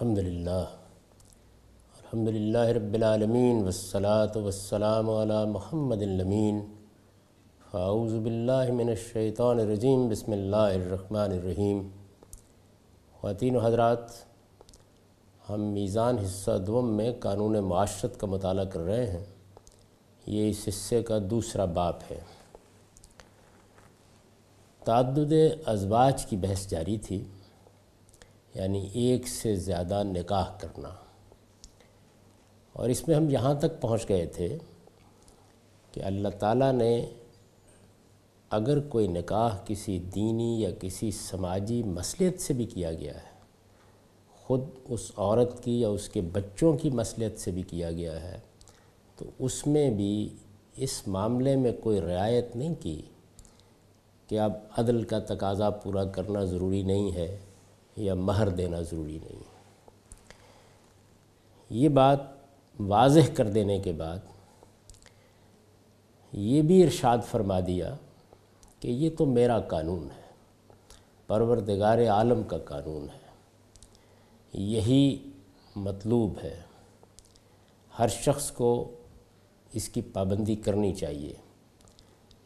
الحمد للہ۔ الحمد للہ رب العالمین والصلاة والسلام علی محمد الامین۔ فاعوذ باللہ من الشیطان الرجیم، بسم اللہ الرحمن الرحیم۔ خواتین و حضرات، ہم میزان حصہ دوم میں قانون معاشرت کا مطالعہ کر رہے ہیں۔ یہ اس حصے کا دوسرا باپ ہے۔ تعدد ازواج کی بحث جاری تھی۔ یعنی ایک سے زیادہ نکاح کرنا۔ اور اس میں ہم یہاں تک پہنچ گئے تھے کہ اللہ تعالیٰ نے اگر کوئی نکاح کسی دینی یا کسی سماجی مصلیت سے بھی کیا گیا ہے، خود اس عورت کی یا اس کے بچوں کی مصلیت سے بھی کیا گیا ہے، تو اس میں بھی اس معاملے میں کوئی رعایت نہیں کی کہ اب عدل کا تقاضا پورا کرنا ضروری نہیں ہے۔ یا مہر دینا ضروری نہیں یہ بات واضح کر دینے کے بعد یہ بھی ارشاد فرما دیا کہ یہ تو میرا قانون ہے، پروردگار عالم کا قانون ہے۔ یہی مطلوب ہے۔ ہر شخص کو اس کی پابندی کرنی چاہیے۔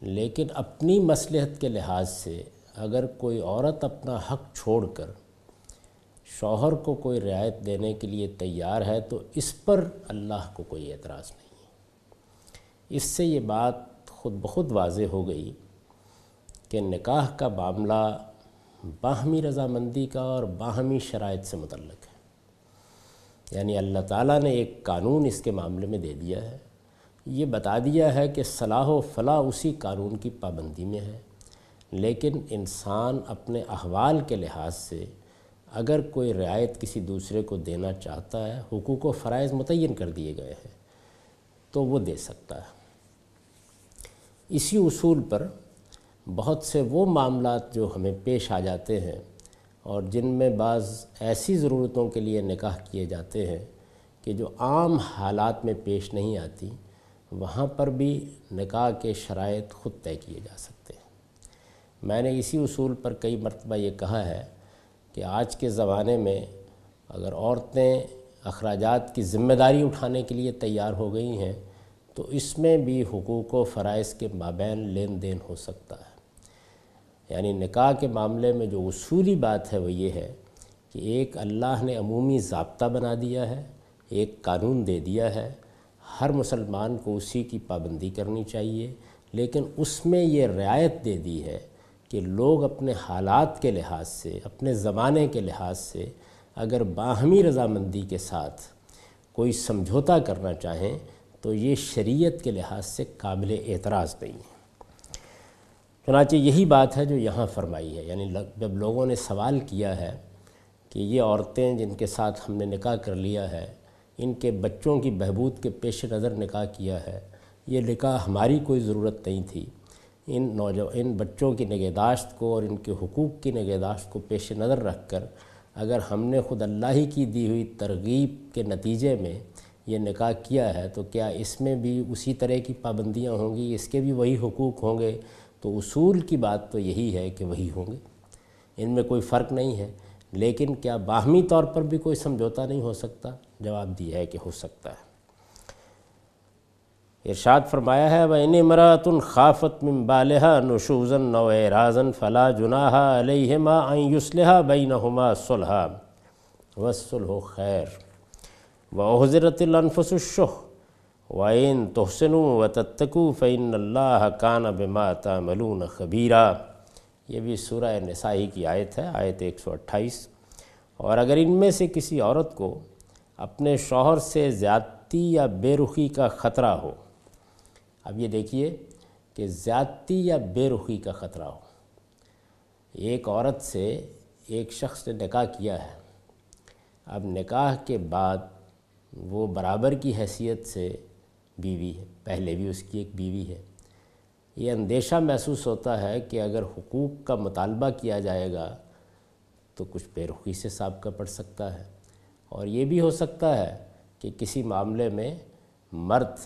لیکن اپنی مصلحت کے لحاظ سے اگر کوئی عورت اپنا حق چھوڑ کر شوہر کو کوئی رعایت دینے کے لیے تیار ہے تو اس پر اللہ کو کوئی اعتراض نہیں۔ ہے اس سے یہ بات خود بخود واضح ہو گئی کہ نکاح کا معاملہ باہمی رضامندی کا اور باہمی شرائط سے متعلق ہے۔ یعنی اللہ تعالیٰ نے ایک قانون اس کے معاملے میں دے دیا ہے۔ یہ بتا دیا ہے کہ صلاح و فلاح اسی قانون کی پابندی میں ہے، لیکن انسان اپنے احوال کے لحاظ سے اگر کوئی رعایت کسی دوسرے کو دینا چاہتا ہے، حقوق و فرائض متعین کر دیے گئے ہیں، تو وہ دے سکتا ہے۔ اسی اصول پر بہت سے وہ معاملات جو ہمیں پیش آ جاتے ہیں اور جن میں بعض ایسی ضرورتوں کے لیے نکاح کیے جاتے ہیں کہ جو عام حالات میں پیش نہیں آتی، وہاں پر بھی نکاح کے شرائط خود طے کیے جا سکتے ہیں۔ میں نے اسی اصول پر کئی مرتبہ یہ کہا ہے کہ آج کے زمانے میں اگر عورتیں اخراجات کی ذمہ داری اٹھانے کے لیے تیار ہو گئی ہیں، تو اس میں بھی حقوق و فرائض کے مابین لین دین ہو سکتا ہے۔ یعنی نکاح کے معاملے میں جو اصولی بات ہے وہ یہ ہے کہ ایک اللہ نے عمومی ضابطہ بنا دیا ہے، ایک قانون دے دیا ہے۔ ہر مسلمان کو اسی کی پابندی کرنی چاہیے، لیکن اس میں یہ رعایت دے دی ہے کہ لوگ اپنے حالات کے لحاظ سے، اپنے زمانے کے لحاظ سے اگر باہمی رضامندی کے ساتھ کوئی سمجھوتا کرنا چاہیں تو یہ شریعت کے لحاظ سے قابل اعتراض نہیں ہے۔ چنانچہ یہی بات ہے جو یہاں فرمائی ہے۔ یعنی جب لوگوں نے سوال کیا ہے کہ یہ عورتیں جن کے ساتھ ہم نے نکاح کر لیا ہے، ان کے بچوں کی بہبود کے پیش نظر نکاح کیا ہے، یہ نکاح ہماری کوئی ضرورت نہیں تھی۔ ان نوجو، ان بچوں کی نگہداشت کو اور ان کے حقوق کی نگہداشت کو پیش نظر رکھ کر اگر ہم نے خود اللہ ہی کی دی ہوئی ترغیب کے نتیجے میں یہ نکاح کیا ہے تو کیا اس میں بھی اسی طرح کی پابندیاں ہوں گی؟ اس کے بھی وہی حقوق ہوں گے؟ تو اصول کی بات تو یہی ہے کہ وہی ہوں گے۔ ان میں کوئی فرق نہیں ہے۔ لیکن کیا باہمی طور پر بھی کوئی سمجھوتا نہیں ہو سکتا؟ جواب دیا ہے کہ ہو سکتا ہے۔ ارشاد فرمایا ہے، وَإِنِ امْرَأَةٌ خَافَتْ مِن بَالِهَا نُشُوزًا أَوْ إِعْرَاضًا فَلَا جُنَاحَ عَلَيْهِمَا أَن يُصْلِحَا بَيْنَهُمَا صُلْحًا وَالصُّلْحُ خَيْرٌ وَأُحْضِرَتِ الْأَنفُسُ الشُّحَّ وَإِن تُحْسِنُوا وَتَتَّقُوا فَإِنَّ اللَّهَ كَانَ بِمَا تَعْمَلُونَ خَبِيرًا یہ بھی سورہ نسائی کی آیت ہے، آیت 128 اور اگر ان میں سے کسی عورت کو اپنے شوہر سے زیادتی یا بے رخی کا خطرہ ہو اب یہ دیکھیے کہ زیادتی یا بے رخی کا خطرہ ہو۔ ایک عورت سے ایک شخص نے نکاح کیا ہے۔ اب نکاح کے بعد وہ برابر کی حیثیت سے بیوی ہے، پہلے بھی اس کی ایک بیوی ہے۔ یہ اندیشہ محسوس ہوتا ہے کہ اگر حقوق کا مطالبہ کیا جائے گا تو کچھ بے رخی سے سابقہ پڑ سکتا ہے۔ اور یہ بھی ہو سکتا ہے کہ کسی معاملے میں مرد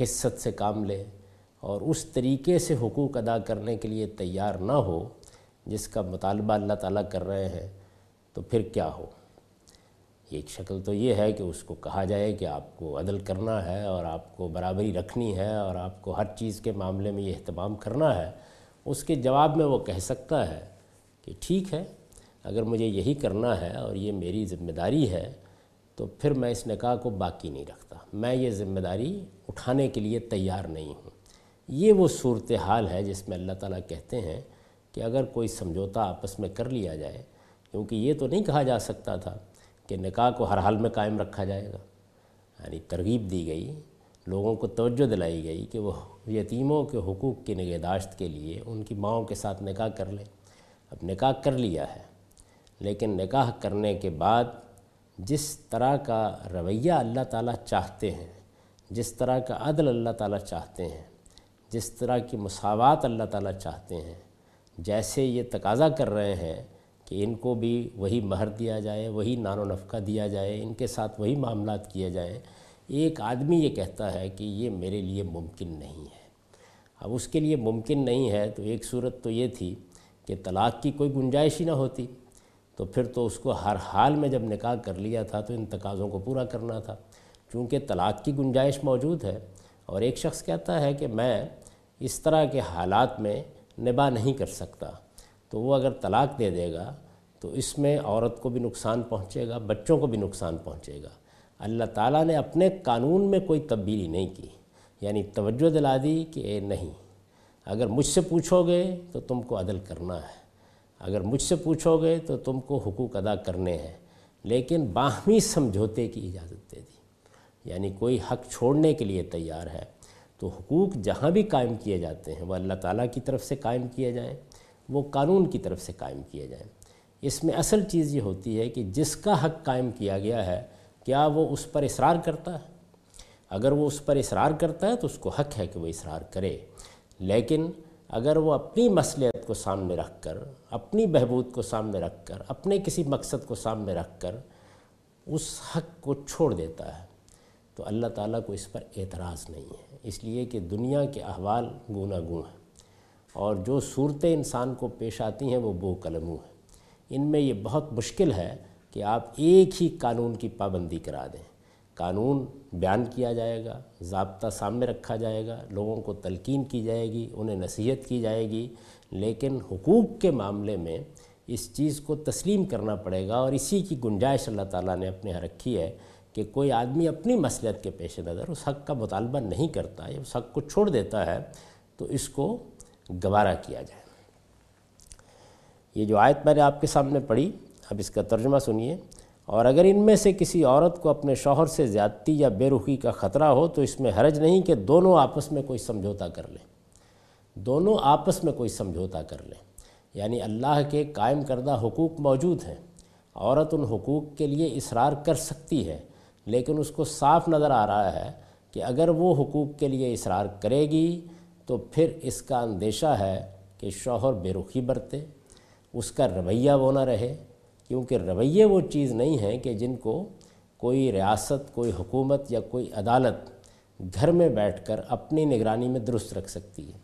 خصت سے کام لے اور اس طریقے سے حقوق ادا کرنے کے لیے تیار نہ ہو جس کا مطالبہ اللہ تعالیٰ کر رہے ہیں، تو پھر کیا ہو؟ ایک شکل تو یہ ہے کہ اس کو کہا جائے کہ آپ کو عدل کرنا ہے اور آپ کو برابری رکھنی ہے اور آپ کو ہر چیز کے معاملے میں یہ اہتمام کرنا ہے۔ اس کے جواب میں وہ کہہ سکتا ہے کہ ٹھیک ہے، اگر مجھے یہی کرنا ہے اور یہ میری ذمہ داری ہے تو پھر میں اس نکاح کو باقی نہیں رکھتا۔ میں یہ ذمہ داری اٹھانے کے لیے تیار نہیں ہوں۔ یہ وہ صورتحال ہے جس میں اللہ تعالیٰ کہتے ہیں کہ اگر کوئی سمجھوتا آپس میں کر لیا جائے، کیونکہ یہ تو نہیں کہا جا سکتا تھا کہ نکاح کو ہر حال میں قائم رکھا جائے گا۔ یعنی ترغیب دی گئی، لوگوں کو توجہ دلائی گئی کہ وہ یتیموں کے حقوق کی نگہداشت کے لیے ان کی ماؤں کے ساتھ نکاح کر لیں۔ اب نکاح کر لیا ہے، لیکن نکاح کرنے کے بعد جس طرح کا رویہ اللہ تعالیٰ چاہتے ہیں، جس طرح کا عدل اللہ تعالیٰ چاہتے ہیں، جس طرح کی مساوات اللہ تعالیٰ چاہتے ہیں، جیسے یہ تقاضا کر رہے ہیں کہ ان کو بھی وہی مہر دیا جائے، وہی نان و نفقہ دیا جائے، ان کے ساتھ وہی معاملات کیے جائیں۔ ایک آدمی یہ کہتا ہے کہ یہ میرے لیے ممکن نہیں ہے۔ اب اس کے لیے ممکن نہیں ہے تو ایک صورت تو یہ تھی کہ طلاق کی کوئی گنجائش ہی نہ ہوتی۔ تو پھر تو اس کو ہر حال میں جب نکاح کر لیا تھا تو ان تقاضوں کو پورا کرنا تھا۔ چونکہ طلاق کی گنجائش موجود ہے اور ایک شخص کہتا ہے کہ میں اس طرح کے حالات میں نباہ نہیں کر سکتا، تو وہ اگر طلاق دے دے گا تو اس میں عورت کو بھی نقصان پہنچے گا، بچوں کو بھی نقصان پہنچے گا۔ اللہ تعالیٰ نے اپنے قانون میں کوئی تبدیلی نہیں کی یعنی توجہ دلا دی کہ اے نہیں، اگر مجھ سے پوچھو گے تو تم کو عدل کرنا ہے۔ اگر مجھ سے پوچھو گے تو تم کو حقوق ادا کرنے ہیں۔ لیکن باہمی سمجھوتے کی اجازت دے دی۔ یعنی کوئی حق چھوڑنے کے لیے تیار ہے تو حقوق جہاں بھی قائم کیے جاتے ہیں وہ اللہ تعالیٰ کی طرف سے قائم کیے جائیں، وہ قانون کی طرف سے قائم کیے جائیں۔ اس میں اصل چیز یہ ہوتی ہے کہ جس کا حق قائم کیا گیا ہے، کیا وہ اس پر اصرار کرتا ہے؟ اگر وہ اس پر اصرار کرتا ہے تو اس کو حق ہے کہ وہ اصرار کرے۔ لیکن اگر وہ اپنی مصلیت کو سامنے رکھ کر، اپنی بہبود کو سامنے رکھ کر، اپنے کسی مقصد کو سامنے رکھ کر اس حق کو چھوڑ دیتا ہے، تو اللہ تعالیٰ کو اس پر اعتراض نہیں ہے۔ اس لیے کہ دنیا کے احوال گونا گون ہیں اور جو صورتیں انسان کو پیش آتی ہیں وہ بو قلموں ہیں۔ ان میں یہ بہت مشکل ہے کہ آپ ایک ہی قانون کی پابندی کرا دیں۔ قانون بیان کیا جائے گا، ضابطہ سامنے رکھا جائے گا، لوگوں کو تلقین کی جائے گی، انہیں نصیحت کی جائے گی، لیکن حقوق کے معاملے میں اس چیز کو تسلیم کرنا پڑے گا اور اسی کی گنجائش اللہ تعالیٰ نے اپنے یہاں رکھی ہے کہ کوئی آدمی اپنی مسلط کے پیش نظر اس حق کا مطالبہ نہیں کرتا ہے اس حق کو چھوڑ دیتا ہے تو اس کو گوارہ کیا جائے۔ یہ جو آیت میں نے آپ کے سامنے پڑھی، اب اس کا ترجمہ سنیے۔ اور اگر ان میں سے کسی عورت کو اپنے شوہر سے زیادتی یا بے رخی کا خطرہ ہو تو اس میں حرج نہیں کہ دونوں آپس میں کوئی سمجھوتا کر لیں۔ دونوں آپس میں کوئی سمجھوتا کر لیں۔ یعنی اللہ کے قائم کردہ حقوق موجود ہیں۔ عورت ان حقوق کے لیے اصرار کر سکتی ہے، لیکن اس کو صاف نظر آ رہا ہے کہ اگر وہ حقوق کے لیے اصرار کرے گی تو پھر اس کا اندیشہ ہے کہ شوہر بے رخی برتے، اس کا رویہ وہ نہ رہے۔ کیونکہ رویے وہ چیز نہیں ہے کہ جن کو کوئی ریاست، کوئی حکومت یا کوئی عدالت گھر میں بیٹھ کر اپنی نگرانی میں درست رکھ سکتی ہے۔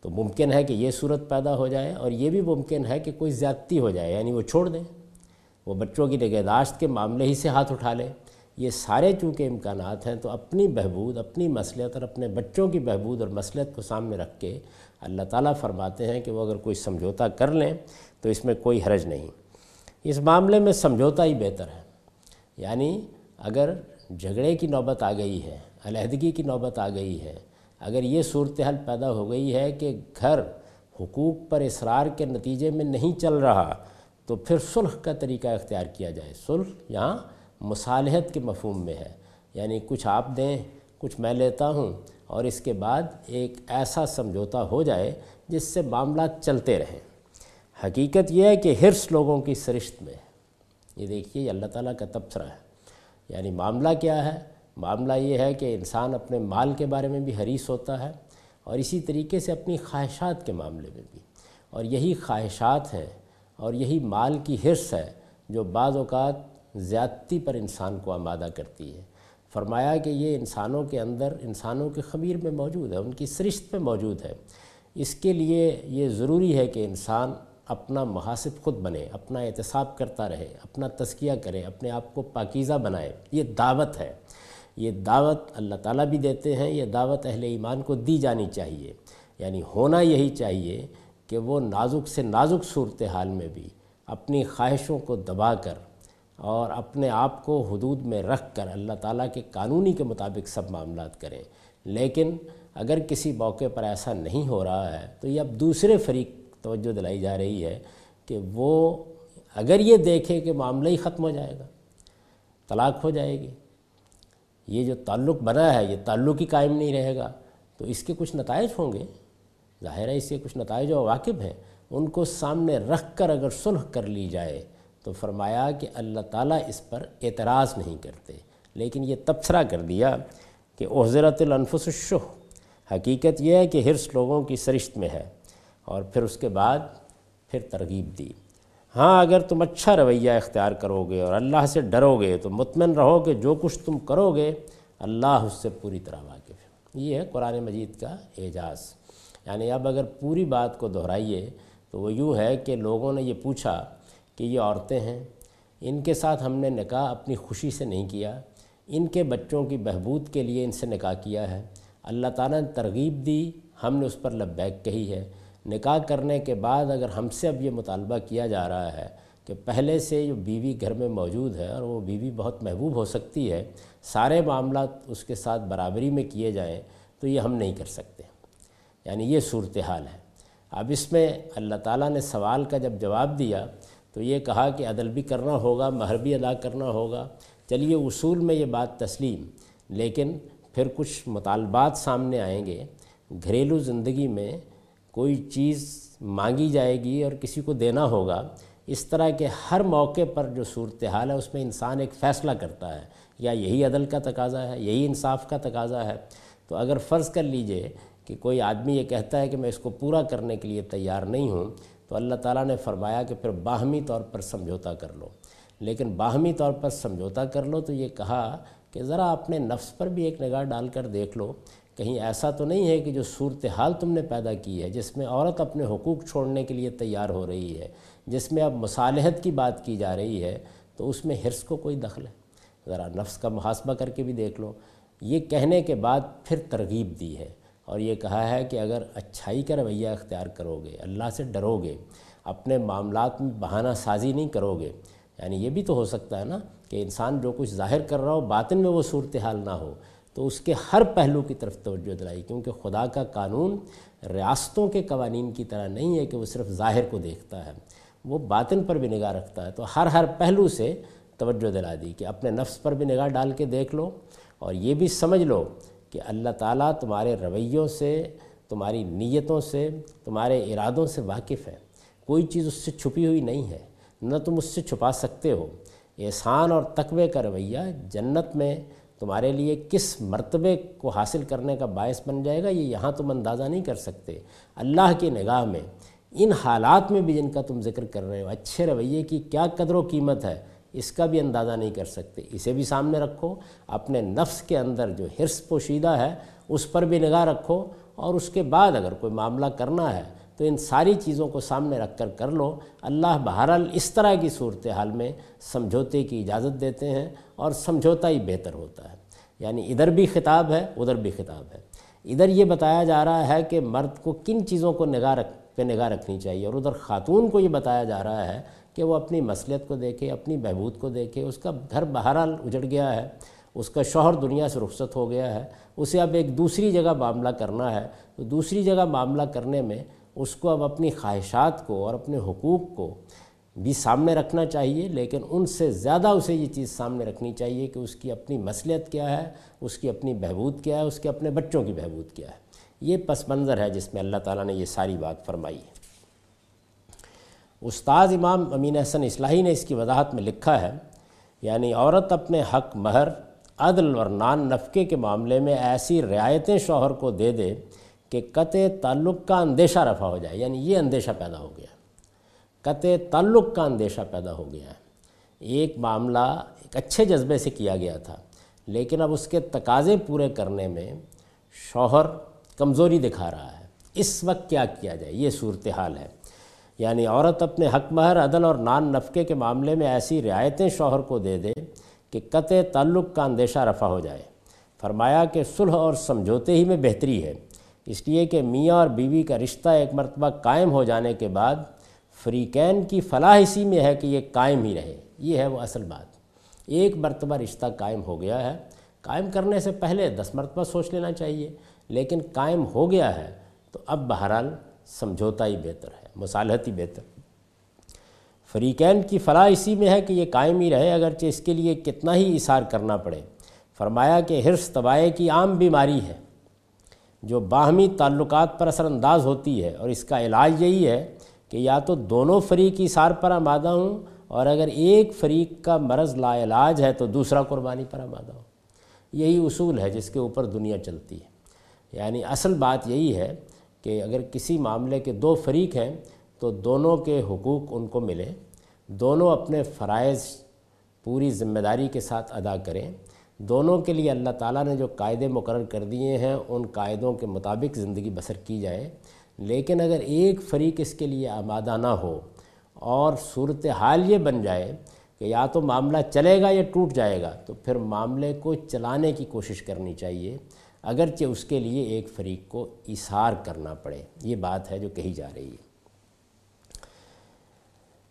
تو ممکن ہے کہ یہ صورت پیدا ہو جائے اور یہ بھی ممکن ہے کہ کوئی زیادتی ہو جائے یعنی وہ چھوڑ دیں۔ وہ بچوں کی نگہداشت کے معاملے ہی سے ہاتھ اٹھا لے۔ یہ سارے چونکہ امکانات ہیں تو اپنی بہبود، اپنی مسلط اور اپنے بچوں کی بہبود اور مسلط کو سامنے رکھ کے اللہ تعالیٰ فرماتے ہیں کہ وہ اگر کوئی سمجھوتا کر لیں تو اس میں کوئی حرج نہیں۔ اس معاملے میں سمجھوتا ہی بہتر ہے۔ یعنی اگر جھگڑے کی نوبت آ گئی ہے، علیحدگی کی نوبت آ گئی ہے، اگر یہ صورتحال پیدا ہو گئی ہے کہ گھر حقوق پر اصرار کے نتیجے میں نہیں چل رہا، تو پھر صلح کا طریقہ اختیار کیا جائے۔ صلح یہاں مصالحت کے مفہوم میں ہے۔ یعنی کچھ آپ دیں، کچھ میں لیتا ہوں اور اس کے بعد ایک ایسا سمجھوتا ہو جائے جس سے معاملات چلتے رہیں۔ حقیقت یہ ہے کہ حرص لوگوں کی سرشت میں ہے۔ یہ دیکھیے، یہ اللہ تعالیٰ کا تبصرہ ہے۔ یعنی معاملہ کیا ہے؟ معاملہ یہ ہے کہ انسان اپنے مال کے بارے میں بھی حریص ہوتا ہے اور اسی طریقے سے اپنی خواہشات کے معاملے میں بھی۔ اور یہی خواہشات ہیں اور یہی مال کی حرص ہے جو بعض اوقات زیادتی پر انسان کو آمادہ کرتی ہے۔ فرمایا کہ یہ انسانوں کے اندر، انسانوں کے خمیر میں موجود ہے، ان کی سرشت میں موجود ہے۔ اس کے لیے یہ ضروری ہے کہ انسان اپنا محاسب خود بنے، اپنا احتساب کرتا رہے، اپنا تزکیہ کرے، اپنے آپ کو پاکیزہ بنائے۔ یہ دعوت ہے۔ یہ دعوت اللہ تعالیٰ بھی دیتے ہیں، یہ دعوت اہل ایمان کو دی جانی چاہیے۔ یعنی ہونا یہی چاہیے کہ وہ نازک سے نازک صورتحال میں بھی اپنی خواہشوں کو دبا کر اور اپنے آپ کو حدود میں رکھ کر اللہ تعالیٰ کے قانونی کے مطابق سب معاملات کریں۔ لیکن اگر کسی موقع پر ایسا نہیں ہو رہا ہے تو یہ اب دوسرے فریق توجہ دلائی جا رہی ہے کہ وہ اگر یہ دیکھے کہ معاملہ ہی ختم ہو جائے گا، طلاق ہو جائے گی، یہ جو تعلق بنا ہے، یہ تعلق ہی قائم نہیں رہے گا، تو اس کے کچھ نتائج ہوں گے۔ ظاہر ہے اس کے کچھ نتائج جو واقف ہیں۔ ان کو سامنے رکھ کر اگر صلح کر لی جائے تو فرمایا کہ اللہ تعالیٰ اس پر اعتراض نہیں کرتے۔ لیکن یہ تبصرہ کر دیا کہ حضرت الانفس الشح، حقیقت یہ ہے کہ حرص لوگوں کی سرشت میں ہے۔ اور پھر اس کے بعد پھر ترغیب دی۔ ہاں اگر تم اچھا رویہ اختیار کرو گے اور اللہ سے ڈرو گے تو مطمئن رہو کہ جو کچھ تم کرو گے، اللہ اس سے پوری طرح واقف ہے۔ یہ ہے قرآن مجید کا اعجاز۔ یعنی اب اگر پوری بات کو دہرائیے تو وہ یوں ہے کہ لوگوں نے یہ پوچھا کہ یہ عورتیں ہیں، ان کے ساتھ ہم نے نکاح اپنی خوشی سے نہیں کیا، ان کے بچوں کی بہبود کے لیے ان سے نکاح کیا ہے۔ اللہ تعالیٰ نے ترغیب دی، ہم نے اس پر لبیک کہی ہے۔ نکاح کرنے کے بعد اگر ہم سے اب یہ مطالبہ کیا جا رہا ہے کہ پہلے سے جو بیوی گھر میں موجود ہے اور وہ بیوی بہت محبوب ہو سکتی ہے، سارے معاملات اس کے ساتھ برابری میں کیے جائیں تو یہ ہم نہیں کر سکتے۔ یعنی یہ صورتحال ہے۔ اب اس میں اللہ تعالیٰ نے سوال کا جب جواب دیا تو یہ کہا کہ عدل بھی کرنا ہوگا، مہر بھی ادا کرنا ہوگا۔ چلیے، اصول میں یہ بات تسلیم۔ لیکن پھر کچھ مطالبات سامنے آئیں گے۔ گھریلو زندگی میں کوئی چیز مانگی جائے گی اور کسی کو دینا ہوگا، اس طرح کے ہر موقع پر جو صورتحال ہے، اس میں انسان ایک فیصلہ کرتا ہے، یا یہی عدل کا تقاضا ہے، یہی انصاف کا تقاضا ہے۔ تو اگر فرض کر لیجیے کہ کوئی آدمی یہ کہتا ہے کہ میں اس کو پورا کرنے کے لیے تیار نہیں ہوں، تو اللہ تعالیٰ نے فرمایا کہ پھر باہمی طور پر سمجھوتا کر لو۔ لیکن باہمی طور پر سمجھوتا کر لو تو یہ کہا کہ ذرا اپنے نفس پر بھی ایک نگاہ ڈال کر دیکھ لو کہیں ایسا تو نہیں ہے کہ جو صورتحال تم نے پیدا کی ہے، جس میں عورت اپنے حقوق چھوڑنے کے لیے تیار ہو رہی ہے، جس میں اب مصالحت کی بات کی جا رہی ہے، تو اس میں حرص کو کوئی دخل ہے؟ ذرا نفس کا محاسبہ کر کے بھی دیکھ لو۔ یہ کہنے کے بعد پھر ترغیب دی ہے اور یہ کہا ہے کہ اگر اچھائی کا رویہ اختیار کرو گے اللہ سے ڈرو گے اپنے معاملات میں بہانہ سازی نہیں کرو گے یعنی یہ بھی تو ہو سکتا ہے نا کہ انسان جو کچھ ظاہر کر رہا ہو، باطن میں وہ صورتحال نہ ہو۔ تو اس کے ہر پہلو کی طرف توجہ دلائی، کیونکہ خدا کا قانون ریاستوں کے قوانین کی طرح نہیں ہے کہ وہ صرف ظاہر کو دیکھتا ہے، وہ باطن پر بھی نگاہ رکھتا ہے۔ تو ہر ہر پہلو سے توجہ دلا دی کہ اپنے نفس پر بھی نگاہ ڈال کے دیکھ لو اور یہ بھی سمجھ لو کہ اللہ تعالیٰ تمہارے رویوں سے، تمہاری نیتوں سے، تمہارے ارادوں سے واقف ہے۔ کوئی چیز اس سے چھپی ہوئی نہیں ہے، نہ تم اس سے چھپا سکتے ہو۔ احسان اور تقوی کا رویہ جنت میں تمہارے لیے کس مرتبے کو حاصل کرنے کا باعث بن جائے گا، یہ یہاں تم اندازہ نہیں کر سکتے۔ اللہ کی نگاہ میں، ان حالات میں بھی جن کا تم ذکر کر رہے ہو، اچھے رویے کی کیا قدر و قیمت ہے، اس کا بھی اندازہ نہیں کر سکتے۔ اسے بھی سامنے رکھو، اپنے نفس کے اندر جو حرص پوشیدہ ہے، اس پر بھی نگاہ رکھو۔ اور اس کے بعد اگر کوئی معاملہ کرنا ہے تو ان ساری چیزوں کو سامنے رکھ کر کر لو۔ اللہ بہرحال اس طرح کی صورتحال میں سمجھوتے کی اجازت دیتے ہیں اور سمجھوتا ہی بہتر ہوتا ہے۔ یعنی ادھر بھی خطاب ہے، ادھر بھی خطاب ہے۔ ادھر یہ بتایا جا رہا ہے کہ مرد کو کن چیزوں کو نگاہ رکھ، پہ نگاہ رکھنی چاہیے اور ادھر خاتون کو یہ بتایا جا رہا ہے کہ وہ اپنی مصلیت کو دیکھے، اپنی بہبود کو دیکھے۔ اس کا گھر بہرحال اجڑ گیا ہے، اس کا شوہر دنیا سے رخصت ہو گیا ہے۔ اسے اب ایک دوسری جگہ معاملہ کرنا ہے۔ تو دوسری جگہ معاملہ کرنے میں اس کو اب اپنی خواہشات کو اور اپنے حقوق کو بھی سامنے رکھنا چاہیے، لیکن ان سے زیادہ اسے یہ چیز سامنے رکھنی چاہیے کہ اس کی اپنی مصلیت کیا ہے، اس کی اپنی بہبود کیا ہے، اس کے اپنے بچوں کی بہبود کیا ہے۔ یہ پس منظر ہے جس میں اللہ تعالیٰ نے یہ ساری بات فرمائی ہے۔ استاد امام امین حسن اصلاحی نے اس کی وضاحت میں لکھا ہے یعنی عورت اپنے حق، مہر، عدل اور نان نفقے کے معاملے میں ایسی رعایتیں شوہر کو دے دے کہ قطع تعلق کا اندیشہ رفع ہو جائے یعنی یہ اندیشہ پیدا ہو گیا۔ قطع تعلق کا اندیشہ پیدا ہو گیا۔ ہے ایک معاملہ ایک اچھے جذبے سے کیا گیا تھا، لیکن اب اس کے تقاضے پورے کرنے میں شوہر کمزوری دکھا رہا ہے۔ اس وقت کیا کیا جائے؟ یہ صورتحال ہے۔ یعنی عورت اپنے حق مہر، عدل اور نان نفقے کے معاملے میں ایسی رعایتیں شوہر کو دے دے کہ قطع تعلق کا اندیشہ رفع ہو جائے۔ فرمایا کہ صلح اور سمجھوتے ہی میں بہتری ہے۔ اس لیے کہ میاں اور بیوی کا رشتہ ایک مرتبہ قائم ہو جانے کے بعد فریقین کی فلاح اسی میں ہے کہ یہ قائم ہی رہے۔ یہ ہے وہ اصل بات۔ ایک مرتبہ رشتہ قائم ہو گیا ہے۔ قائم کرنے سے پہلے دس مرتبہ سوچ لینا چاہیے، لیکن قائم ہو گیا ہے تو اب بہرحال سمجھوتا ہی بہتر ہے، مصالحت ہی بہتر۔ فریقین کی فلاح اسی میں ہے کہ یہ قائم ہی رہے، اگرچہ اس کے لیے کتنا ہی اثار کرنا پڑے۔ فرمایا کہ حرص طبائع کی عام بیماری ہے۔ جو باہمی تعلقات پر اثر انداز ہوتی ہے اور اس کا علاج یہی ہے کہ یا تو دونوں فریق اثار پر آمادہ ہوں اور اگر ایک فریق کا مرض لا علاج ہے تو دوسرا قربانی پر آمادہ ہو یہی اصول ہے جس کے اوپر دنیا چلتی ہے۔ یعنی اصل بات یہی ہے کہ اگر کسی معاملے کے دو فریق ہیں تو دونوں کے حقوق ان کو ملے۔ دونوں اپنے فرائض پوری ذمہ داری کے ساتھ ادا کریں۔ دونوں کے لیے اللہ تعالیٰ نے جو قاعدے مقرر کر دیے ہیں، ان قاعدوں کے مطابق زندگی بسر کی جائے۔ لیکن اگر ایک فریق اس کے لیے آمادہ نہ ہو اور صورت حال یہ بن جائے کہ یا تو معاملہ چلے گا یا ٹوٹ جائے گا، تو پھر معاملے کو چلانے کی کوشش کرنی چاہیے۔ اگرچہ اس کے لیے ایک فریق کو اثار کرنا پڑے، یہ بات ہے جو کہی جا رہی ہے۔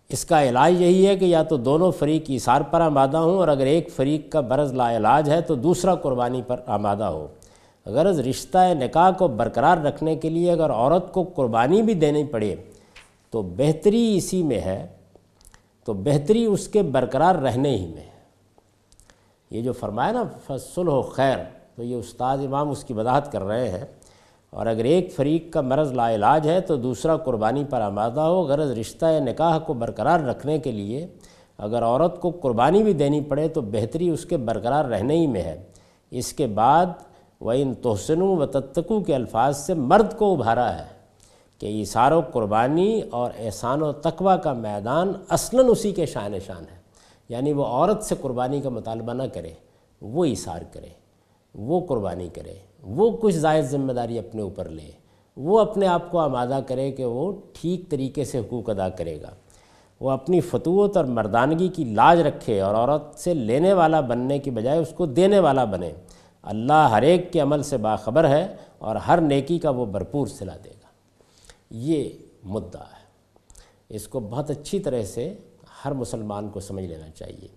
اس کا علاج یہی ہے کہ یا تو دونوں فریق اثار پر آمادہ ہوں اور اگر ایک فریق کا برض لا علاج ہے تو دوسرا قربانی پر آمادہ ہو۔ غرض رشتہ نکاح کو برقرار رکھنے کے لیے اگر عورت کو قربانی بھی دینی پڑے تو بہتری اسی میں ہے، تو بہتری اس کے برقرار رہنے ہی میں۔ ہے یہ جو فرمایا نا فصل و خیر تو یہ استاد امام اس کی وضاحت کر رہے ہیں۔ اور اگر ایک فریق کا مرض لا علاج ہے تو دوسرا قربانی پر آمادہ ہو، غرض رشتہ نکاح کو برقرار رکھنے کے لیے اگر عورت کو قربانی بھی دینی پڑے تو بہتری اس کے برقرار رہنے ہی میں ہے۔ اس کے بعد وہ ان توحسن و تتکو کے الفاظ سے مرد کو ابھارا ہے کہ اثار و قربانی اور احسان و تقوی کا میدان اصلاً اسی کے شان شان ہے۔ یعنی وہ عورت سے قربانی کا مطالبہ نہ کرے، وہ اثار کرے، وہ قربانی کرے۔ وہ کچھ زائد ذمہ داری اپنے اوپر لے۔ وہ اپنے آپ کو آمادہ کرے کہ وہ ٹھیک طریقے سے حقوق ادا کرے گا۔ وہ اپنی فتوت اور مردانگی کی لاج رکھے اور عورت سے لینے والا بننے کی بجائے اس کو دینے والا بنے۔ اللہ ہر ایک کے عمل سے باخبر ہے اور ہر نیکی کا وہ بھرپور صلا دے گا۔ یہ مدعا ہے۔ اس کو بہت اچھی طرح سے ہر مسلمان کو سمجھ لینا چاہیے۔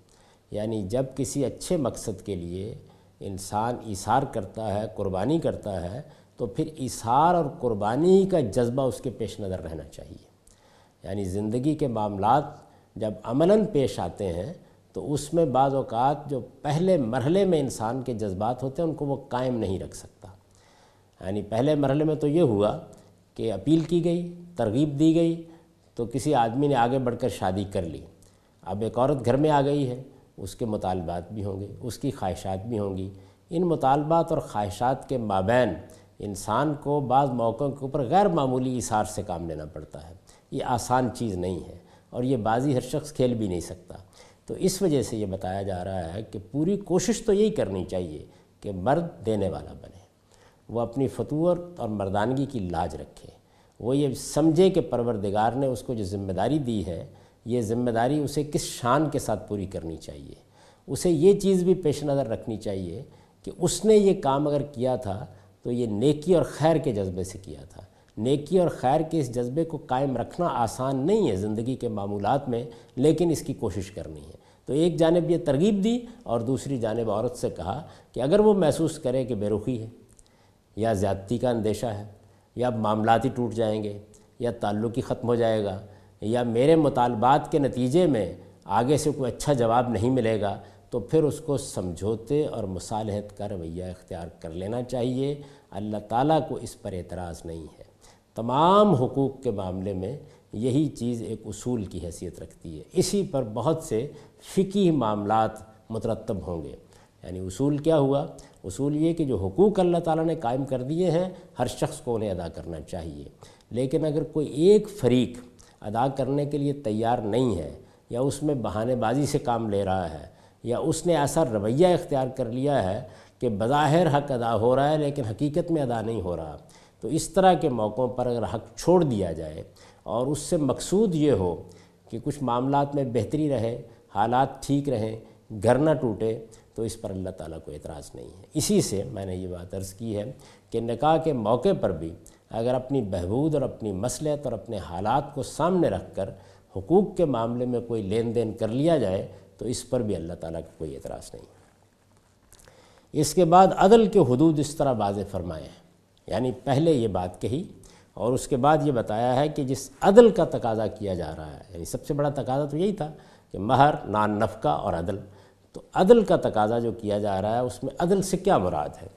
یعنی جب کسی اچھے مقصد کے لیے انسان اثار کرتا ہے، قربانی کرتا ہے، تو پھر اثار اور قربانی کا جذبہ اس کے پیش نظر رہنا چاہیے۔ یعنی زندگی کے معاملات جب عملاً پیش آتے ہیں، تو اس میں بعض اوقات جو پہلے مرحلے میں انسان کے جذبات ہوتے ہیں، ان کو وہ قائم نہیں رکھ سکتا۔ یعنی پہلے مرحلے میں تو یہ ہوا کہ اپیل کی گئی، ترغیب دی گئی، تو کسی آدمی نے آگے بڑھ کر شادی کر لی۔ اب ایک عورت گھر میں آ گئی ہے۔ اس کے مطالبات بھی ہوں گے، اس کی خواہشات بھی ہوں گی۔ ان مطالبات اور خواہشات کے مابین انسان کو بعض موقعوں کے اوپر غیر معمولی اثار سے کام لینا پڑتا ہے۔ یہ آسان چیز نہیں ہے اور یہ بازی ہر شخص کھیل بھی نہیں سکتا۔ تو اس وجہ سے یہ بتایا جا رہا ہے کہ پوری کوشش تو یہی کرنی چاہیے کہ مرد دینے والا بنے۔ وہ اپنی فطور اور مردانگی کی لاج رکھے۔ وہ یہ سمجھے کہ پروردگار نے اس کو جو ذمہ داری دی ہے یہ ذمہ داری اسے کس شان کے ساتھ پوری کرنی چاہیے؟ اسے یہ چیز بھی پیش نظر رکھنی چاہیے کہ اس نے یہ کام اگر کیا تھا تو یہ نیکی اور خیر کے جذبے سے کیا تھا۔ نیکی اور خیر کے اس جذبے کو قائم رکھنا آسان نہیں ہے زندگی کے معمولات میں، لیکن اس کی کوشش کرنی ہے۔ تو ایک جانب یہ ترغیب دی اور دوسری جانب عورت سے کہا کہ اگر وہ محسوس کرے کہ بے رخی ہے، یا زیادتی کا اندیشہ ہے، یا معاملات ہی ٹوٹ جائیں گے، یا تعلق ہی ختم ہو جائے گا یا میرے مطالبات کے نتیجے میں آگے سے کوئی اچھا جواب نہیں ملے گا، تو پھر اس کو سمجھوتے اور مصالحت کا رویہ اختیار کر لینا چاہیے۔ اللہ تعالیٰ کو اس پر اعتراض نہیں ہے۔ تمام حقوق کے معاملے میں یہی چیز ایک اصول کی حیثیت رکھتی ہے۔ اسی پر بہت سے فقی معاملات مترتب ہوں گے۔ یعنی اصول کیا ہوا؟ اصول یہ کہ جو حقوق اللہ تعالیٰ نے قائم کر دیے ہیں، ہر شخص کو انہیں ادا کرنا چاہیے۔ لیکن اگر کوئی ایک فریق ادا کرنے کے لیے تیار نہیں ہے یا اس میں بہانے بازی سے کام لے رہا ہے یا اس نے ایسا رویہ اختیار کر لیا ہے کہ بظاہر حق ادا ہو رہا ہے لیکن حقیقت میں ادا نہیں ہو رہا، تو اس طرح کے موقعوں پر اگر حق چھوڑ دیا جائے اور اس سے مقصود یہ ہو کہ کچھ معاملات میں بہتری رہے، حالات ٹھیک رہیں، گھر نہ ٹوٹے، تو اس پر اللہ تعالیٰ کو اعتراض نہیں ہے۔ اسی سے میں نے یہ بات عرض کی ہے کہ نکاح کے موقع پر بھی اگر اپنی بہبود اور اپنی مسلحت اور اپنے حالات کو سامنے رکھ کر حقوق کے معاملے میں کوئی لین دین کر لیا جائے، تو اس پر بھی اللہ تعالیٰ کا کوئی اعتراض نہیں۔ اس کے بعد عدل کے حدود اس طرح واضح فرمائے ہیں۔ یعنی پہلے یہ بات کہی اور اس کے بعد یہ بتایا ہے کہ جس عدل کا تقاضا کیا جا رہا ہے یعنی سب سے بڑا تقاضا تو یہی تھا کہ مہر، نان نفقہ اور عدل۔ تو عدل کا تقاضا جو کیا جا رہا ہے، اس میں عدل سے کیا مراد ہے؟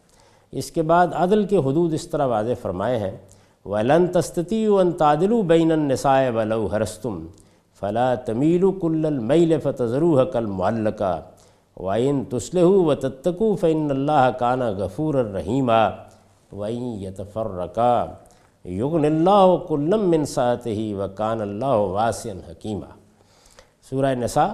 اس کے بعد عدل کے حدود اس طرح واضح فرمائے ہیں، وَلَن تَسْتَتِيُوا أَن تَعْدِلُوا بَيْنَ النِّسَاءِ وَلَوْ هَرَسْتُمْ، فَلَا تَمِيلُوا كُلَّ الْمَيْلِ فَتَذَرُوهَا كَالْمُعَلَّقَةِ، وَإِن تُصْلِحُوا وَتَتَّقُوا فَإِنَّ اللَّهَ كَانَ غَفُورًا رَحِيمًا۔ وَإِن يَتَفَرَّقَا، يُغْنِ اللَّهُ كُلًّا مِّن سَعَتِهِ وَكَانَ اللَّهُ وَاسِعًا حَكِيمًا۔ سورہ نساء،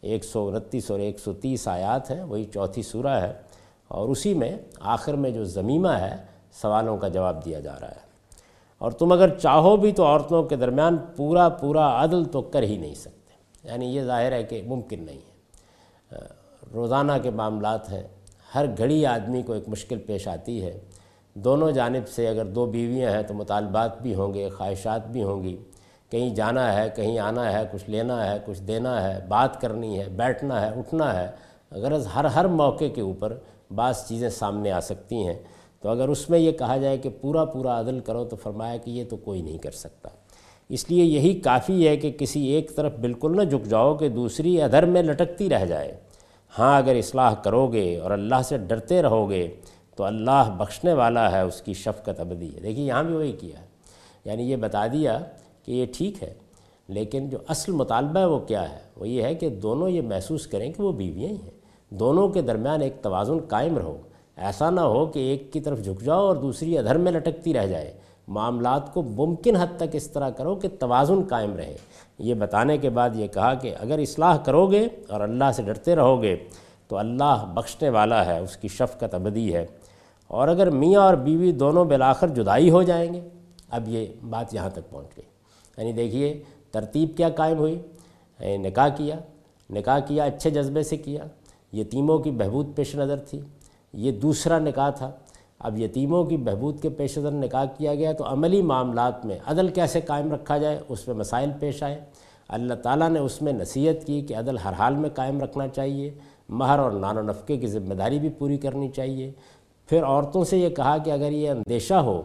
ایک سو انتیس اور ایک سو تیس آیات ہیں، وہی چوتھی سورہ ہے۔ اور اسی میں آخر میں جو زمیمہ ہے، سوالوں کا جواب دیا جا رہا ہے۔ اور تم اگر چاہو بھی تو عورتوں کے درمیان پورا پورا عدل تو کر ہی نہیں سکتے۔ یعنی یہ ظاہر ہے کہ ممکن نہیں ہے۔ روزانہ کے معاملات ہیں۔ ہر گھڑی آدمی کو ایک مشکل پیش آتی ہے۔ دونوں جانب سے اگر دو بیویاں ہیں تو مطالبات بھی ہوں گے، خواہشات بھی ہوں گی۔ کہیں جانا ہے، کہیں آنا ہے، کچھ لینا ہے، کچھ دینا ہے، بات کرنی ہے، بیٹھنا ہے، اٹھنا ہے۔ غرض ہر ہر موقع کے اوپر بعض چیزیں سامنے آ سکتی ہیں۔ تو اگر اس میں یہ کہا جائے کہ پورا پورا عدل کرو تو فرمایا کہ یہ تو کوئی نہیں کر سکتا۔ اس لیے یہی کافی ہے کہ کسی ایک طرف بالکل نہ جھک جاؤ کہ دوسری ادھر میں لٹکتی رہ جائے۔ ہاں اگر اصلاح کرو گے اور اللہ سے ڈرتے رہو گے تو اللہ بخشنے والا ہے اس کی شفقت ابدی۔ ہے دیکھیے، یہاں بھی وہی کیا ہے۔ یعنی یہ بتا دیا کہ یہ ٹھیک ہے، لیکن جو اصل مطالبہ ہے وہ کیا ہے؟ وہ یہ ہے کہ دونوں یہ محسوس کریں کہ وہ بیویاں ہی ہیں۔ دونوں کے درمیان ایک توازن قائم رہو۔ ایسا نہ ہو کہ ایک کی طرف جھک جاؤ اور دوسری ادھر میں لٹکتی رہ جائے۔ معاملات کو ممکن حد تک اس طرح کرو کہ توازن قائم رہے۔ یہ بتانے کے بعد یہ کہا کہ اگر اصلاح کرو گے اور اللہ سے ڈرتے رہو گے تو اللہ بخشنے والا ہے، اس کی شفقت ابدی ہے۔ اور اگر میاں اور بیوی دونوں بالآخر جدائی ہو جائیں گے، اب یہ بات یہاں تک پہنچ گئی۔ یعنی دیکھیے، ترتیب کیا قائم ہوئی؟ یعنی نکاح کیا نکاح کیا، اچھے جذبے سے کیا۔ یتیموں کی بہبود پیش نظر تھی۔ یہ دوسرا نکاح تھا۔ اب یتیموں کی بہبود کے پیش نظر نکاح کیا گیا تو عملی معاملات میں عدل کیسے قائم رکھا جائے، اس میں مسائل پیش آئے۔ اللہ تعالیٰ نے اس میں نصیحت کی کہ عدل ہر حال میں قائم رکھنا چاہیے۔ مہر اور نان و نفقے کی ذمہ داری بھی پوری کرنی چاہیے۔ پھر عورتوں سے یہ کہا کہ اگر یہ اندیشہ ہو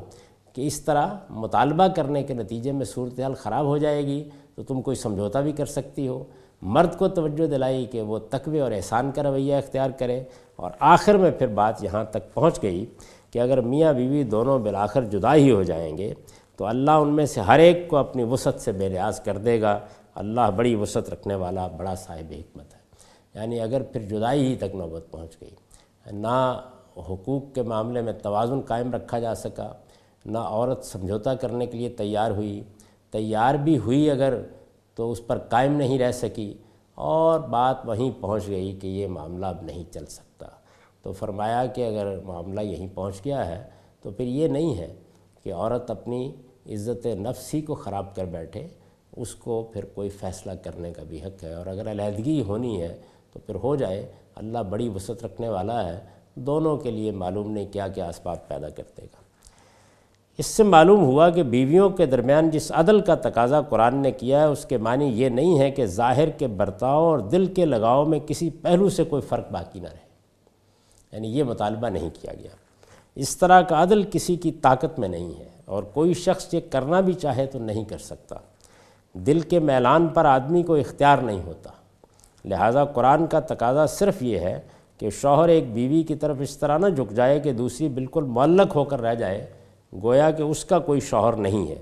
کہ اس طرح مطالبہ کرنے کے نتیجے میں صورتحال خراب ہو جائے گی تو تم کوئی سمجھوتا بھی کر سکتی ہو۔ مرد کو توجہ دلائی کہ وہ تقوی اور احسان کا رویہ اختیار کرے اور آخر میں پھر بات یہاں تک پہنچ گئی کہ اگر میاں بیوی دونوں بالآخر جدا ہی ہو جائیں گے تو اللہ ان میں سے ہر ایک کو اپنی وسعت سے بے لحاظ کر دے گا۔ اللہ بڑی وسعت رکھنے والا، بڑا صاحب حکمت ہے۔ یعنی اگر پھر جدائی ہی تک نوبت پہنچ گئی، نہ حقوق کے معاملے میں توازن قائم رکھا جا سکا، نہ عورت سمجھوتا کرنے کے لیے تیار ہوئی۔ تیار بھی ہوئی اگر تو اس پر قائم نہیں رہ سکی اور بات وہیں پہنچ گئی کہ یہ معاملہ اب نہیں چل سکتا۔ تو فرمایا کہ اگر معاملہ یہیں پہنچ گیا ہے تو پھر یہ نہیں ہے کہ عورت اپنی عزت نفس ہی کو خراب کر بیٹھے، اس کو پھر کوئی فیصلہ کرنے کا بھی حق ہے۔ اور اگر علیحدگی ہونی ہے تو پھر ہو جائے، اللہ بڑی وسعت رکھنے والا ہے، دونوں کے لیے معلوم نہیں کیا کیا اسباب پیدا کرتے گا۔ اس سے معلوم ہوا کہ بیویوں کے درمیان جس عدل کا تقاضا قرآن نے کیا ہے، اس کے معنی یہ نہیں ہے کہ ظاہر کے برتاؤ اور دل کے لگاؤ میں کسی پہلو سے کوئی فرق باقی نہ رہے۔ یعنی یہ مطالبہ نہیں کیا گیا۔ اس طرح کا عدل کسی کی طاقت میں نہیں ہے اور کوئی شخص یہ کرنا بھی چاہے تو نہیں کر سکتا۔ دل کے میلان پر آدمی کو اختیار نہیں ہوتا۔ لہٰذا قرآن کا تقاضا صرف یہ ہے کہ شوہر ایک بیوی کی طرف اس طرح نہ جھک جائے کہ دوسری بالکل معلق ہو کر رہ جائے۔ گویا کہ اس کا کوئی شوہر نہیں ہے۔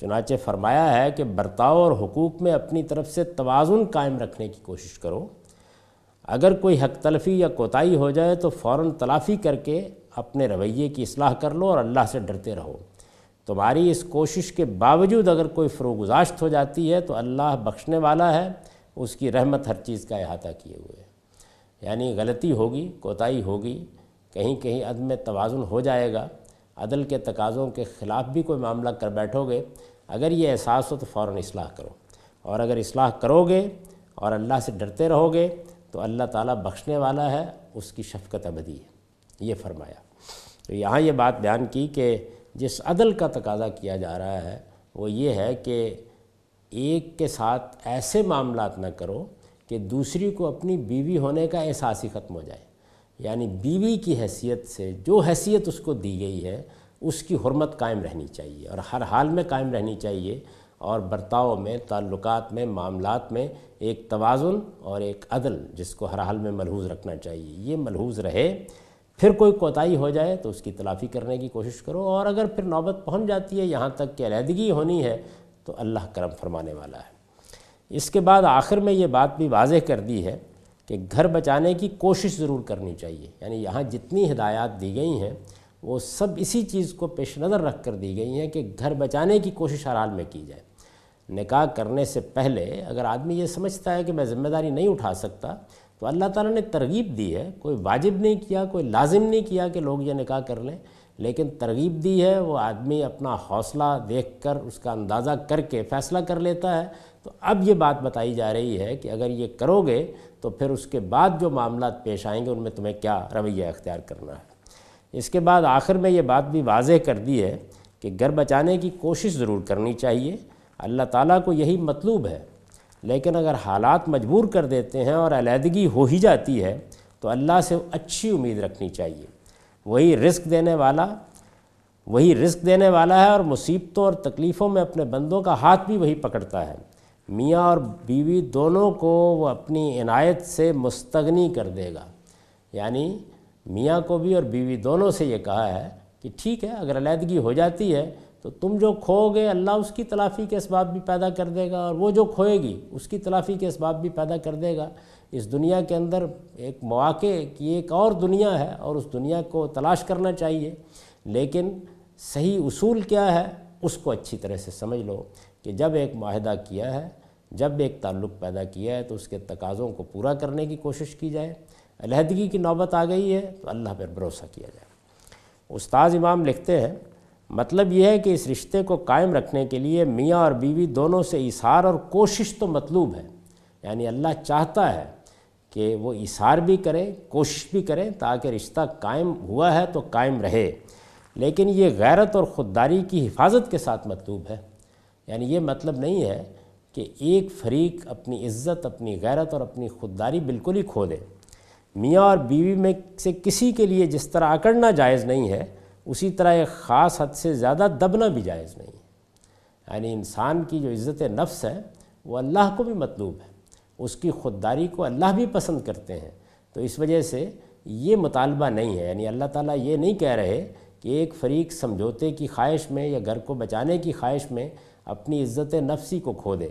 چنانچہ فرمایا ہے کہ برتاؤ اور حقوق میں اپنی طرف سے توازن قائم رکھنے کی کوشش کرو۔ اگر کوئی حق تلفی یا کوتاہی ہو جائے تو فوراً تلافی کر کے اپنے رویے کی اصلاح کر لو اور اللہ سے ڈرتے رہو۔ تمہاری اس کوشش کے باوجود اگر کوئی فروگزاشت ہو جاتی ہے تو اللہ بخشنے والا ہے۔ اس کی رحمت ہر چیز کا احاطہ کیے ہوئے یعنی غلطی ہوگی، کوتاہی ہوگی، کہیں کہیں عدم توازن ہو جائے گا۔ عدل کے تقاضوں کے خلاف بھی کوئی معاملہ کر بیٹھو گے، اگر یہ احساس ہو تو فوراً اصلاح کرو۔ اور اگر اصلاح کرو گے اور اللہ سے ڈرتے رہو گے تو اللہ تعالیٰ بخشنے والا ہے، اس کی شفقت ابدی ہے۔ یہ فرمایا۔ تو یہاں یہ بات بیان کی کہ جس عدل کا تقاضا کیا جا رہا ہے، وہ یہ ہے کہ ایک کے ساتھ ایسے معاملات نہ کرو کہ دوسری کو اپنی بیوی ہونے کا احساس ہی ختم ہو جائے۔ یعنی بیوی کی حیثیت سے جو حیثیت اس کو دی گئی ہے، اس کی حرمت قائم رہنی چاہیے اور ہر حال میں قائم رہنی چاہیے اور برتاؤ میں، تعلقات میں، معاملات میں ایک توازن اور ایک عدل جس کو ہر حال میں ملحوظ رکھنا چاہیے۔ یہ ملحوظ رہے، پھر کوئی کوتاہی ہو جائے تو اس کی تلافی کرنے کی کوشش کرو اور اگر پھر نوبت پہنچ جاتی ہے، یہاں تک کہ علیحدگی ہونی ہے تو اللہ کرم فرمانے والا ہے۔ اس کے بعد آخر میں یہ بات بھی واضح کر دی ہے کہ گھر بچانے کی کوشش ضرور کرنی چاہیے۔ یعنی یہاں جتنی ہدایات دی گئی ہیں، وہ سب اسی چیز کو پیش نظر رکھ کر دی گئی ہیں کہ گھر بچانے کی کوشش ہر حال میں کی جائے۔ نکاح کرنے سے پہلے اگر آدمی یہ سمجھتا ہے کہ میں ذمہ داری نہیں اٹھا سکتا، تو اللہ تعالیٰ نے ترغیب دی ہے، کوئی واجب نہیں کیا، کوئی لازم نہیں کیا کہ لوگ یہ نکاح کر لیں۔ لیکن ترغیب دی ہے، وہ آدمی اپنا حوصلہ دیکھ کر، اس کا اندازہ کر کے فیصلہ کر لیتا ہے۔ تو اب یہ بات بتائی جا رہی ہے کہ اگر یہ کرو گے تو پھر اس کے بعد جو معاملات پیش آئیں گے، ان میں تمہیں کیا رویہ اختیار کرنا ہے۔ اس کے بعد آخر میں یہ بات بھی واضح کر دی ہے کہ گھر بچانے کی کوشش ضرور کرنی چاہیے۔ اللہ تعالیٰ کو یہی مطلوب ہے۔ لیکن اگر حالات مجبور کر دیتے ہیں اور علیحدگی ہو ہی جاتی ہے، تو اللہ سے اچھی امید رکھنی چاہیے۔ وہی رزق دینے والا، وہی رزق دینے والا ہے اور مصیبتوں اور تکلیفوں میں اپنے بندوں کا ہاتھ بھی وہی پکڑتا ہے۔ میاں اور بیوی دونوں کو وہ اپنی عنایت سے مستغنی کر دے گا۔ یعنی میاں کو بھی اور بیوی دونوں سے یہ کہا ہے کہ ٹھیک ہے، اگر علیحدگی ہو جاتی ہے تو تم جو کھو گے اللہ اس کی تلافی کے اسباب بھی پیدا کر دے گا اور وہ جو کھوئے گی اس کی تلافی کے اسباب بھی پیدا کر دے گا۔ اس دنیا کے اندر ایک مواقع کی ایک اور دنیا ہے اور اس دنیا کو تلاش کرنا چاہیے، لیکن صحیح اصول کیا ہے، اس کو اچھی طرح سے سمجھ لو کہ جب ایک معاہدہ کیا ہے، جب ایک تعلق پیدا کیا ہے تو اس کے تقاضوں کو پورا کرنے کی کوشش کی جائے، علیحدگی کی نوبت آ گئی ہے تو اللہ پر بھروسہ کیا جائے۔ استاذ امام لکھتے ہیں مطلب یہ ہے کہ اس رشتے کو قائم رکھنے کے لیے میاں اور بیوی دونوں سے اثار اور کوشش تو مطلوب ہے یعنی اللہ چاہتا ہے کہ وہ اثار بھی کریں کوشش بھی کریں تاکہ رشتہ قائم ہوا ہے تو قائم رہے۔ لیکن یہ غیرت اور خودداری کی حفاظت کے ساتھ مطلوب ہے۔ یعنی یہ مطلب نہیں ہے کہ ایک فریق اپنی عزت، اپنی غیرت اور اپنی خودداری بالکل ہی کھو دے۔ میاں اور بیوی میں سے کسی کے لیے جس طرح اکڑنا جائز نہیں ہے، اسی طرح ایک خاص حد سے زیادہ دبنا بھی جائز نہیں۔ ہے یعنی انسان کی جو عزت نفس ہے، وہ اللہ کو بھی مطلوب ہے۔ اس کی خودداری کو اللہ بھی پسند کرتے ہیں۔ تو اس وجہ سے یہ مطالبہ نہیں ہے یعنی اللہ تعالیٰ یہ نہیں کہہ رہے کہ ایک فریق سمجھوتے کی خواہش میں یا گھر کو بچانے کی خواہش میں اپنی عزت نفسی کو کھو دے۔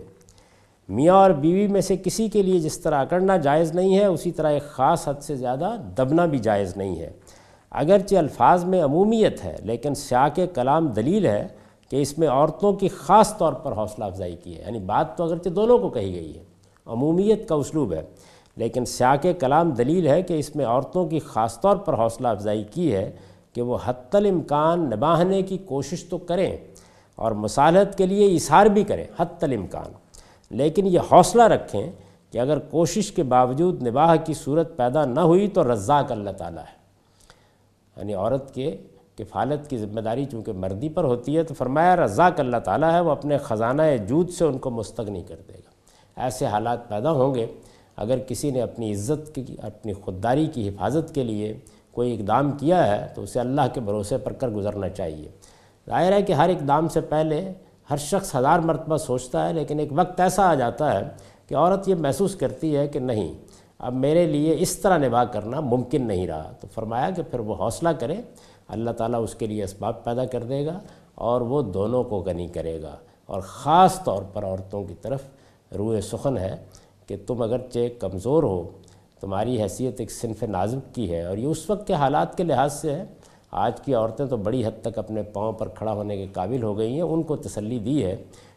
میاں اور بیوی میں سے کسی کے لیے جس طرح اکڑنا جائز نہیں ہے، اسی طرح ایک خاص حد سے زیادہ دبنا بھی جائز نہیں ہے۔ اگرچہ الفاظ میں عمومیت ہے، لیکن سیاق کلام دلیل ہے کہ اس میں عورتوں کی خاص طور پر حوصلہ افزائی کی ہے۔ یعنی بات تو اگرچہ دونوں کو کہی گئی ہے۔ عمومیت کا اسلوب ہے۔ لیکن سیاق کلام دلیل ہے کہ اس میں عورتوں کی خاص طور پر حوصلہ افزائی کی ہے کہ وہ حت الامکان نباہنے کی کوشش تو کریں اور مصالحت کے لیے اثار بھی کریں حت الامکان لیکن یہ حوصلہ رکھیں کہ اگر کوشش کے باوجود نباہ کی صورت پیدا نہ ہوئی تو رزاق اللہ تعالیٰ ہے۔ یعنی عورت کے کفالت کی ذمہ داری چونکہ مردی پر ہوتی ہے تو فرمایا رزاق اللہ تعالیٰ ہے، وہ اپنے خزانہ جود سے ان کو مستغنی کر دے گا۔ ایسے حالات پیدا ہوں گے، اگر کسی نے اپنی عزت کی، اپنی خودداری کی حفاظت کے لیے کوئی اقدام کیا ہے، تو اسے اللہ کے بھروسے پر کر گزرنا چاہیے۔ ظاہر ہے کہ ہر اقدام سے پہلے ہر شخص ہزار مرتبہ سوچتا ہے، لیکن ایک وقت ایسا آ جاتا ہے کہ عورت یہ محسوس کرتی ہے کہ نہیں، اب میرے لیے اس طرح نباہ کرنا ممکن نہیں رہا۔ تو فرمایا کہ پھر وہ حوصلہ کرے، اللہ تعالیٰ اس کے لیے اسباب پیدا کر دے گا اور وہ دونوں کو غنی کرے گا۔ اور خاص طور پر عورتوں کی طرف روح سخن ہے کہ تم اگرچہ کمزور ہو، تمہاری حیثیت ایک صنف نازم کی ہے اور یہ اس وقت کے حالات کے لحاظ سے ہے۔ آج کی عورتیں تو بڑی حد تک اپنے پاؤں پر کھڑا ہونے کے قابل ہو گئی ہیں، ان کو تسلی دی ہے۔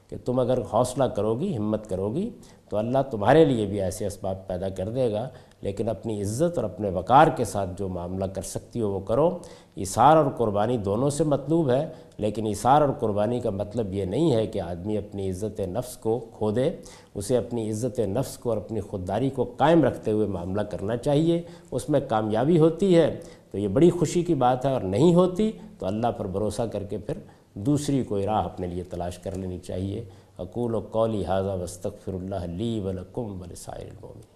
کہ تم اگر حوصلہ کرو گی، ہمت کرو گی، تو اللہ تمہارے لیے بھی ایسے اسباب پیدا کر دے گا۔ لیکن اپنی عزت اور اپنے وقار کے ساتھ جو معاملہ کر سکتی ہو وہ کرو۔ اثار اور قربانی دونوں سے مطلوب ہے، لیکن اثار اور قربانی کا مطلب یہ نہیں ہے کہ آدمی اپنی عزت نفس کو کھو دے۔ اسے اپنی عزت نفس کو اور اپنی خودداری کو قائم رکھتے ہوئے معاملہ کرنا چاہیے۔ اس میں کامیابی ہوتی ہے۔ تو یہ بڑی خوشی کی بات ہے اور نہیں ہوتی تو اللہ پر بھروسہ کر کے پھر دوسری کوئی راہ اپنے لیے تلاش کر لینی چاہیے۔ اقول و قولی حاضہ وسطر اللہ لی ولکم ولسائر المومنین